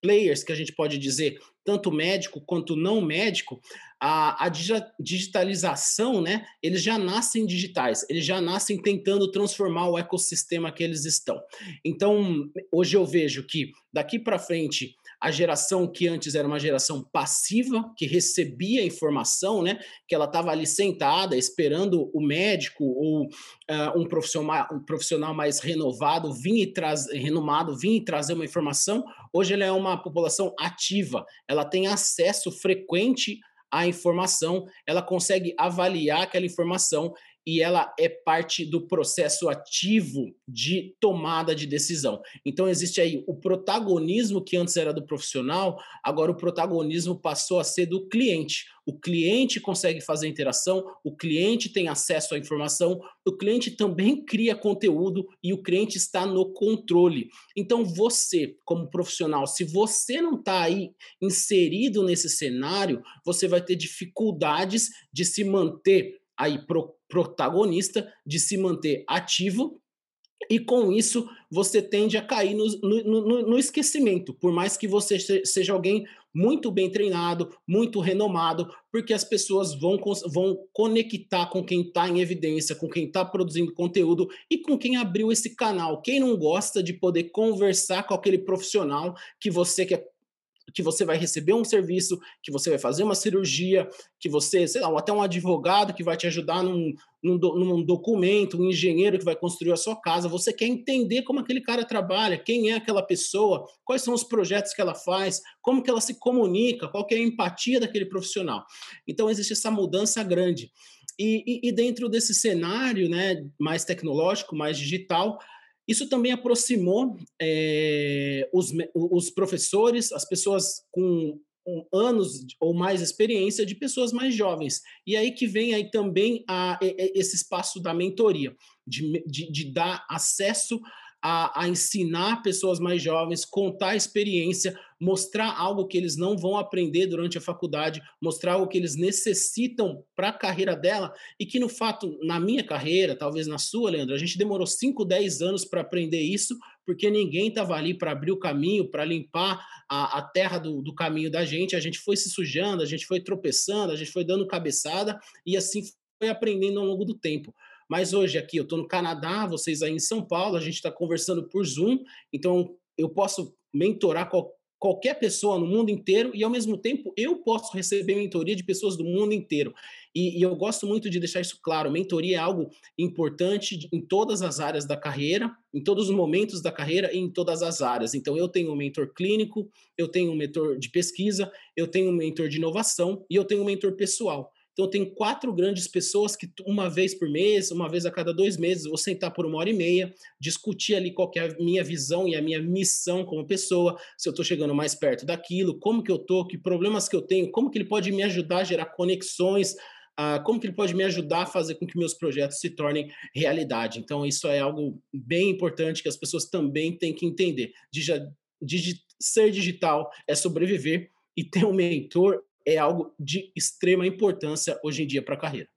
players que a gente pode dizer, tanto médico quanto não médico, a, a digitalização, né, eles já nascem digitais, eles já nascem tentando transformar o ecossistema que eles estão. Então, hoje eu vejo que daqui para frente a geração que antes era uma geração passiva, que recebia informação, né? Que ela estava ali sentada esperando o médico ou uh, um, profissional, um profissional mais renovado vir e trazer, renomado, vir e trazer uma informação. Hoje ela é uma população ativa, ela tem acesso frequente à informação, ela consegue avaliar aquela informação e ela é parte do processo ativo de tomada de decisão. Então existe aí o protagonismo que antes era do profissional, agora o protagonismo passou a ser do cliente. O cliente consegue fazer interação, o cliente tem acesso à informação, o cliente também cria conteúdo e o cliente está no controle. Então, você, como profissional, se você não está aí inserido nesse cenário, você vai ter dificuldades de se manter aí pro, protagonista, de se manter ativo e com isso você tende a cair no, no, no, no, esquecimento, por mais que você seja alguém muito bem treinado, muito renomado, porque as pessoas vão, vão conectar com quem está em evidência, com quem está produzindo conteúdo e com quem abriu esse canal. Quem não gosta de poder conversar com aquele profissional que você quer que você vai receber um serviço, que você vai fazer uma cirurgia, que você, sei lá, até um advogado que vai te ajudar num, num, num, documento, um engenheiro que vai construir a sua casa. Você quer entender como aquele cara trabalha, quem é aquela pessoa, quais são os projetos que ela faz, como que ela se comunica, qual é a empatia daquele profissional. Então existe essa mudança grande. E, e, e dentro desse cenário né, mais tecnológico, mais digital, isso também aproximou é, os, os professores, as pessoas com anos ou mais experiência de pessoas mais jovens. E aí que vem aí também a, esse espaço da mentoria, de, de, de dar acesso a, a, ensinar pessoas mais jovens, contar a experiência, mostrar algo que eles não vão aprender durante a faculdade, mostrar algo que eles necessitam para a carreira dela e que, no fato, na minha carreira, talvez na sua, Leandro, a gente demorou 5, 10 anos para aprender isso, porque ninguém estava ali para abrir o caminho, para limpar a, a terra do, do caminho da gente, a gente foi se sujando, a gente foi tropeçando, a gente foi dando cabeçada e assim foi aprendendo ao longo do tempo. Mas hoje aqui eu estou no Canadá, vocês aí em São Paulo, a gente está conversando por Zoom, então eu posso mentorar qual, qualquer pessoa no mundo inteiro e ao mesmo tempo eu posso receber mentoria de pessoas do mundo inteiro. E, e, eu gosto muito de deixar isso claro: mentoria é algo importante em todas as áreas da carreira, em todos os momentos da carreira e em todas as áreas. Então, eu tenho um mentor clínico, eu tenho um mentor de pesquisa, eu tenho um mentor de inovação e eu tenho um mentor pessoal. Então, tem quatro grandes pessoas que, uma vez por mês, uma vez a cada dois meses, vou sentar por uma hora e meia, discutir ali qual é a minha visão e a minha missão como pessoa, se eu estou chegando mais perto daquilo, como que eu estou, que problemas que eu tenho, como que ele pode me ajudar a gerar conexões, uh, como que ele pode me ajudar a fazer com que meus projetos se tornem realidade. Então, isso é algo bem importante que as pessoas também têm que entender. Digi digi ser digital é sobreviver e ter um mentor é algo de extrema importância hoje em dia para a carreira.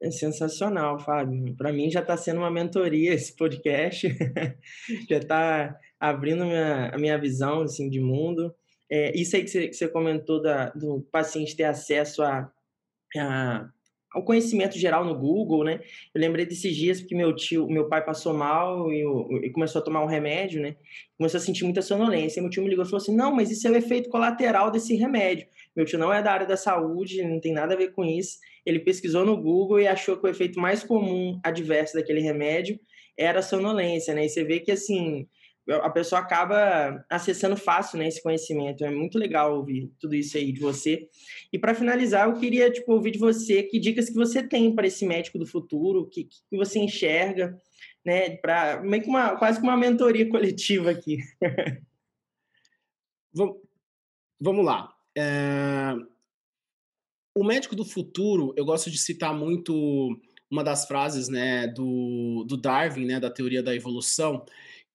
É sensacional, Fábio. Para mim já está sendo uma mentoria esse podcast, já está abrindo minha, a minha visão assim, de mundo. É, isso aí que você, que você comentou da, do paciente ter acesso a, a ao conhecimento geral no Google, né? Eu lembrei desses dias porque meu tio, meu pai passou mal e, e, começou a tomar um remédio, né? Começou a sentir muita sonolência. E meu tio me ligou e falou assim: "Não, mas isso é o efeito colateral desse remédio. Meu tio não é da área da saúde, não tem nada a ver com isso. Ele pesquisou no Google e achou que o efeito mais comum adverso daquele remédio era a sonolência, né? E você vê que assim, a pessoa acaba acessando fácil né, esse conhecimento. É muito legal ouvir tudo isso aí de você. E para finalizar, eu queria tipo, ouvir de você que dicas que você tem para esse médico do futuro, que, que você enxerga, né? Para meio que uma, quase que uma mentoria coletiva aqui. Vamos lá. É... O médico do futuro, eu gosto de citar muito uma das frases né, do, do Darwin, né, da teoria da evolução,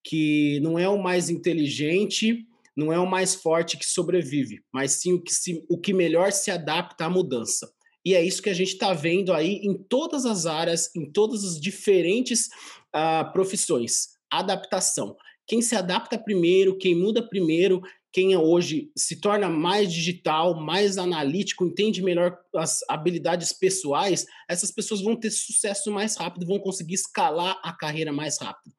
que não é o mais inteligente, não é o mais forte que sobrevive, mas sim o que, se, o que melhor se adapta à mudança. E é isso que a gente está vendo aí em todas as áreas, em todas as diferentes uh, profissões. Adaptação. Quem se adapta primeiro, quem muda primeiro, quem hoje se torna mais digital, mais analítico, entende melhor as habilidades pessoais, essas pessoas vão ter sucesso mais rápido, vão conseguir escalar a carreira mais rápido.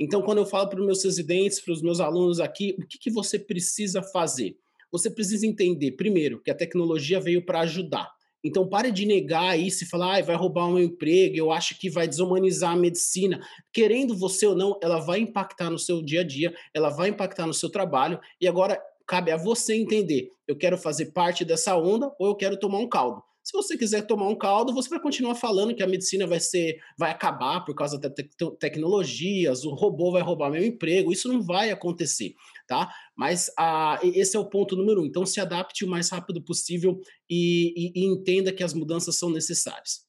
Então, quando eu falo para os meus residentes, para os meus alunos aqui, o que, que você precisa fazer? Você precisa entender, primeiro, que a tecnologia veio para ajudar. Então, pare de negar isso e falar, ah, vai roubar o meu emprego, eu acho que vai desumanizar a medicina. Querendo você ou não, ela vai impactar no seu dia a dia, ela vai impactar no seu trabalho, e agora cabe a você entender: eu quero fazer parte dessa onda ou eu quero tomar um caldo. Se você quiser tomar um caldo, você vai continuar falando que a medicina vai ser, vai acabar por causa das te tecnologias, o robô vai roubar meu emprego. Isso não vai acontecer, tá? Mas ah, esse é o ponto número um. Então, se adapte o mais rápido possível e, e, e entenda que as mudanças são necessárias.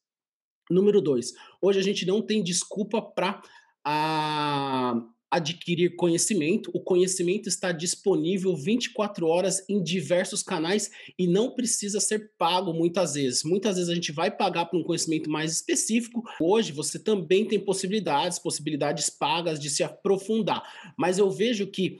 Número dois, hoje a gente não tem desculpa para a adquirir conhecimento. O conhecimento está disponível 24 horas em diversos canais e não precisa ser pago muitas vezes. Muitas vezes a gente vai pagar por um conhecimento mais específico. Hoje você também tem possibilidades, possibilidades pagas de se aprofundar. Mas eu vejo que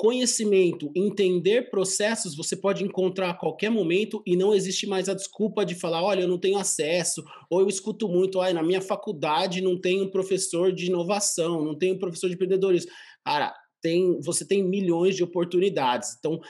conhecimento, entender processos, você pode encontrar a qualquer momento e não existe mais a desculpa de falar, olha, eu não tenho acesso, ou eu escuto muito, ah, na minha faculdade não tem um professor de inovação, não tem um professor de empreendedorismo. Cara, tem, você tem milhões de oportunidades. Então,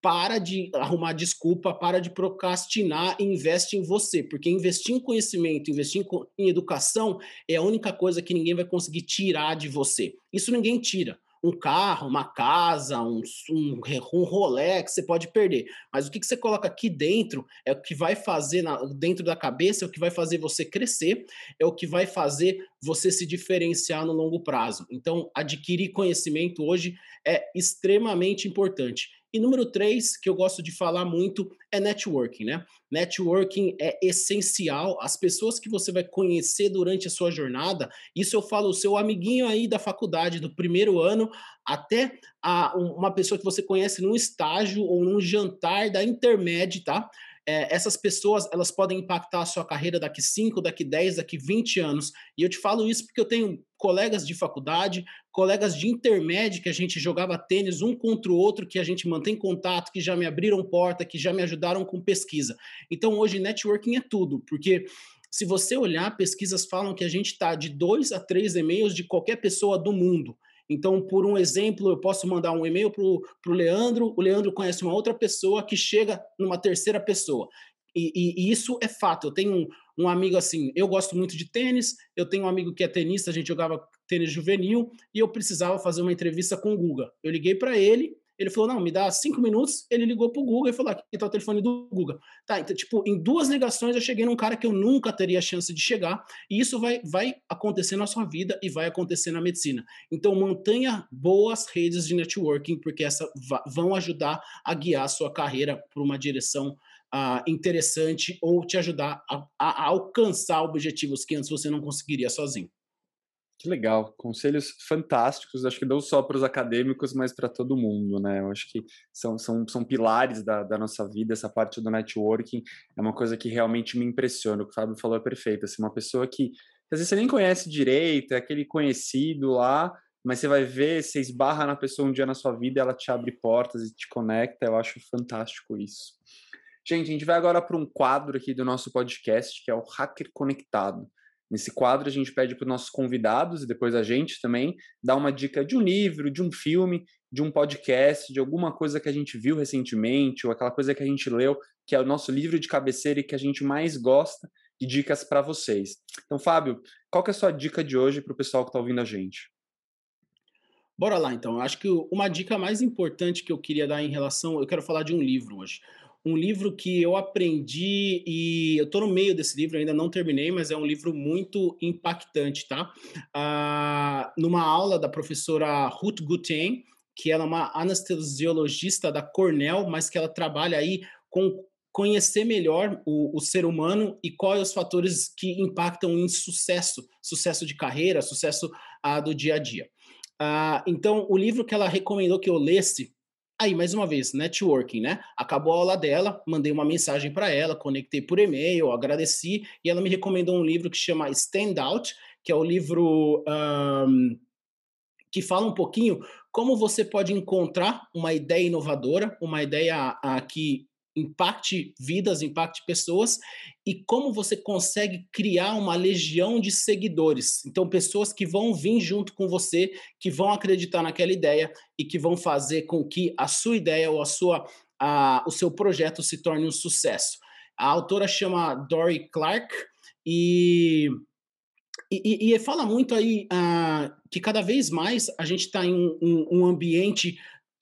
para de arrumar desculpa, para de procrastinar e investe em você, porque investir em conhecimento, investir em, em educação é a única coisa que ninguém vai conseguir tirar de você. Isso ninguém tira um carro, uma casa, um, um, um Rolex, você pode perder. Mas o que, que você coloca aqui dentro é o que vai fazer na, dentro da cabeça, é o que vai fazer você crescer, é o que vai fazer você se diferenciar no longo prazo. Então, adquirir conhecimento hoje é extremamente importante. E número três, que eu gosto de falar muito, é networking, né? Networking é essencial. As pessoas que você vai conhecer durante a sua jornada, isso eu falo, o seu amiguinho aí da faculdade, do primeiro ano, até a, uma pessoa que você conhece num estágio ou num jantar da intermédia, tá? É, essas pessoas elas podem impactar a sua carreira daqui 5, daqui 10, daqui 20 anos. E eu te falo isso porque eu tenho colegas de faculdade, colegas de intermédio que a gente jogava tênis um contra o outro, que a gente mantém contato, que já me abriram porta, que já me ajudaram com pesquisa. Então hoje networking é tudo, porque se você olhar, pesquisas falam que a gente está de dois a três e-mails de qualquer pessoa do mundo. Então, por um exemplo, eu posso mandar um e-mail para o Leandro, o Leandro conhece uma outra pessoa que chega numa terceira pessoa. E, e, e isso é fato. Eu tenho um, um, amigo assim, eu gosto muito de tênis, eu tenho um amigo que é tenista, a gente jogava tênis juvenil, e eu precisava fazer uma entrevista com o Guga. Eu liguei para ele, ele falou, não, me dá cinco minutos. Ele ligou pro Google e falou, aqui tá o telefone do Google. Tá, então, tipo, em duas ligações eu cheguei num cara que eu nunca teria chance de chegar. E isso vai, vai acontecer na sua vida e vai acontecer na medicina. Então, mantenha boas redes de networking, porque essa vão ajudar a guiar a sua carreira por uma direção uh, interessante ou te ajudar a, a alcançar objetivos que antes você não conseguiria sozinho. Que legal, conselhos fantásticos, acho que não só para os acadêmicos, mas para todo mundo, né? Eu acho que são, são, são pilares da, da nossa vida, essa parte do networking é uma coisa que realmente me impressiona. O que o Fábio falou é perfeito, assim, uma pessoa que, às vezes você nem conhece direito, é aquele conhecido lá, mas você vai ver, você esbarra na pessoa um dia na sua vida, ela te abre portas e te conecta, eu acho fantástico isso. Gente, a gente vai agora para um quadro aqui do nosso podcast, que é o Hacker Conectado. Nesse quadro, a gente pede para os nossos convidados e depois a gente também dar uma dica de um livro, de um filme, de um podcast, de alguma coisa que a gente viu recentemente ou aquela coisa que a gente leu, que é o nosso livro de cabeceira e que a gente mais gosta, e dicas para vocês. Então, Fábio, qual que é a sua dica de hoje para o pessoal que está ouvindo a gente? Bora lá, então. Acho que uma dica mais importante que eu queria dar em relação. Eu quero falar de um livro hoje um livro que eu aprendi e eu estou no meio desse livro, ainda não terminei, mas é um livro muito impactante, tá? Ah, numa aula da professora Ruth Guten, que ela é uma anestesiologista da Cornell, mas que ela trabalha aí com conhecer melhor o, o ser humano e quais os fatores que impactam em sucesso, sucesso de carreira, sucesso ah, do dia a dia. Ah, então, o livro que ela recomendou que eu lesse Aí, mais uma vez, networking, né? Acabou a aula dela, mandei uma mensagem para ela, conectei por e-mail, agradeci, e ela me recomendou um livro que chama Stand Out, que é o livro um, que fala um pouquinho como você pode encontrar uma ideia inovadora, uma ideia uh, que impacte vidas, impacte pessoas e como você consegue criar uma legião de seguidores. Então, pessoas que vão vir junto com você, que vão acreditar naquela ideia e que vão fazer com que a sua ideia ou a sua, a, o seu projeto se torne um sucesso. A autora chama Dory Clark e e, e, fala muito aí uh, que cada vez mais a gente está em um, um, um ambiente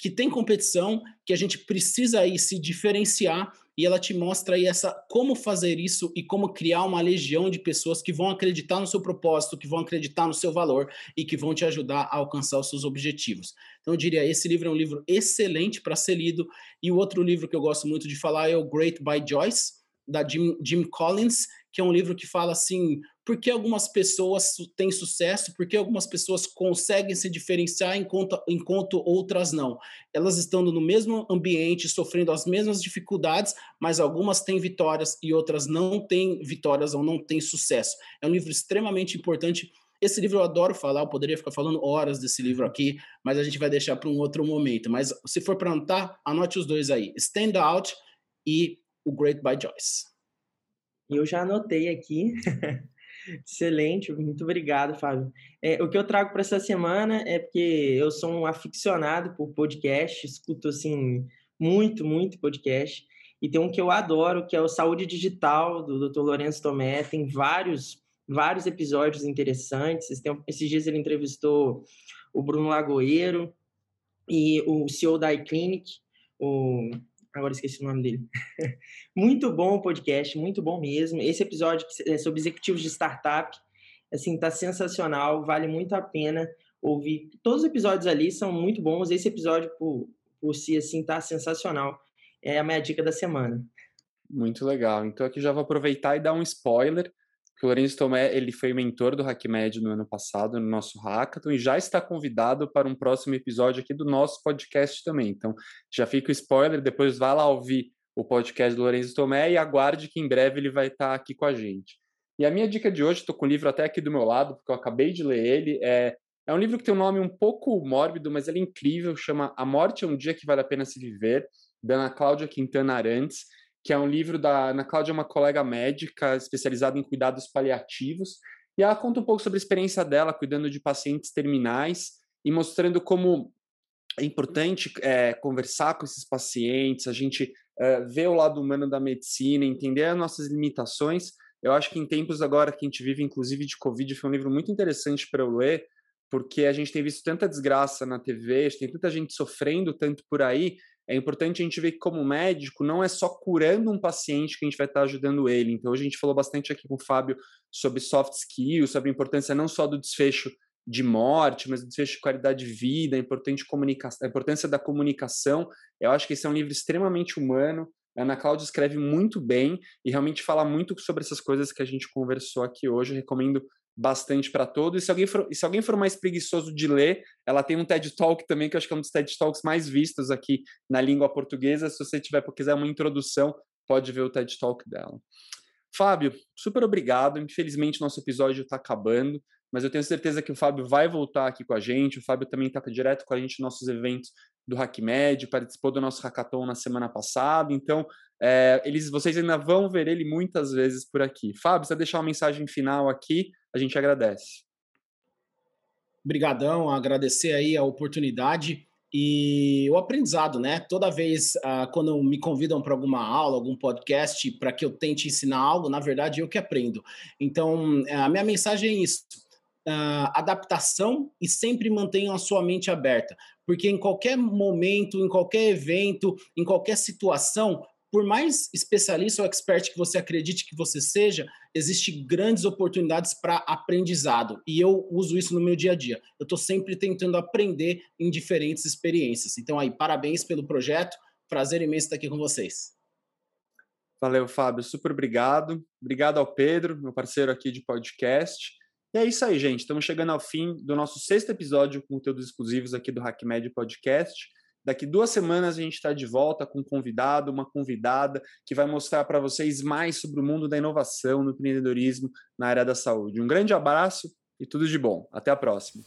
que tem competição, que a gente precisa aí se diferenciar e ela te mostra aí essa como fazer isso e como criar uma legião de pessoas que vão acreditar no seu propósito, que vão acreditar no seu valor e que vão te ajudar a alcançar os seus objetivos. Então eu diria, esse livro é um livro excelente para ser lido e o outro livro que eu gosto muito de falar é o Great by Joyce, da Jim, Jim Collins, que é um livro que fala assim, por que algumas pessoas têm sucesso, por que algumas pessoas conseguem se diferenciar enquanto, enquanto outras não. Elas estão no mesmo ambiente, sofrendo as mesmas dificuldades, mas algumas têm vitórias e outras não têm vitórias ou não têm sucesso. É um livro extremamente importante. Esse livro eu adoro falar, eu poderia ficar falando horas desse livro aqui, mas a gente vai deixar para um outro momento. Mas se for para anotar, anote os dois aí: Stand Out e o Great by Joyce. Eu já anotei aqui. Excelente, muito obrigado, Fábio. É, o que eu trago para essa semana é porque eu sou um aficionado por podcast, escuto assim muito, muito podcast. E tem um que eu adoro, que é o Saúde Digital, do Dr. Lourenço Tomé. Tem vários, vários episódios interessantes. Esses dias ele entrevistou o Bruno Lagoeiro e o CEO da iClinic, o agora esqueci o nome dele. muito bom o podcast, muito bom mesmo. Esse episódio é sobre executivos de startup, assim, tá sensacional, vale muito a pena ouvir. Todos os episódios ali são muito bons. Esse episódio por, por si assim tá sensacional. É a minha dica da semana. Muito legal. Então aqui já vou aproveitar e dar um spoiler. O Lourenço Tomé ele foi mentor do HackMed no ano passado, no nosso hackathon, e já está convidado para um próximo episódio aqui do nosso podcast também. Então, já fica o spoiler, depois vá lá ouvir o podcast do Lourenço Tomé e aguarde que em breve ele vai estar aqui com a gente. E a minha dica de hoje, estou com o livro até aqui do meu lado, porque eu acabei de ler ele, é, é um livro que tem um nome um pouco mórbido, mas ele é incrível, chama A Morte é um Dia que Vale a Pena Se Viver, da Ana Cláudia Quintana Arantes que é um livro da Ana Cláudia, uma colega médica especializada em cuidados paliativos, e ela conta um pouco sobre a experiência dela cuidando de pacientes terminais e mostrando como é importante é, conversar com esses pacientes, a gente é, ver o lado humano da medicina, entender as nossas limitações. Eu acho que em tempos agora que a gente vive, inclusive de Covid, foi um livro muito interessante para eu ler, porque a gente tem visto tanta desgraça na TV, tem tanta gente sofrendo tanto por aí, é importante a gente ver que, como médico, não é só curando um paciente que a gente vai estar ajudando ele. Então, hoje a gente falou bastante aqui com o Fábio sobre soft skills, sobre a importância não só do desfecho de morte, mas do desfecho de qualidade de vida, a, importante comunicação, a importância da comunicação. Eu acho que esse é um livro extremamente humano. A Ana Cláudia escreve muito bem e realmente fala muito sobre essas coisas que a gente conversou aqui hoje. Eu recomendo bastante para todos. E se, alguém for, se alguém for mais preguiçoso de ler, ela tem um TED Talk também, que eu acho que é um dos TED Talks mais vistos aqui na língua portuguesa. Se você tiver, quiser uma introdução, pode ver o TED Talk dela. Fábio, super obrigado. Infelizmente, nosso episódio está acabando, mas eu tenho certeza que o Fábio vai voltar aqui com a gente. O Fábio também está direto com a gente nos nossos eventos do HackMed, participou do nosso hackathon na semana passada. Então, é, eles, vocês ainda vão ver ele muitas vezes por aqui. Fábio, você deixar uma mensagem final aqui, a gente agradece. Obrigadão, agradecer aí a oportunidade e o aprendizado, né? Toda vez uh, quando me convidam para alguma aula, algum podcast, para que eu tente ensinar algo, na verdade eu que aprendo. Então, a minha mensagem é isso: uh, adaptação e sempre mantenham a sua mente aberta, porque em qualquer momento, em qualquer evento, em qualquer situação, por mais especialista ou expert que você acredite que você seja, existem grandes oportunidades para aprendizado. E eu uso isso no meu dia a dia. Eu estou sempre tentando aprender em diferentes experiências. Então, aí, parabéns pelo projeto. Prazer imenso estar aqui com vocês. Valeu, Fábio. Super obrigado. Obrigado ao Pedro, meu parceiro aqui de podcast. E é isso aí, gente. Estamos chegando ao fim do nosso sexto episódio com conteúdos exclusivos aqui do HackMed Podcast. Daqui duas semanas a gente está de volta com um convidado, uma convidada, que vai mostrar para vocês mais sobre o mundo da inovação no empreendedorismo na área da saúde. Um grande abraço e tudo de bom. Até a próxima.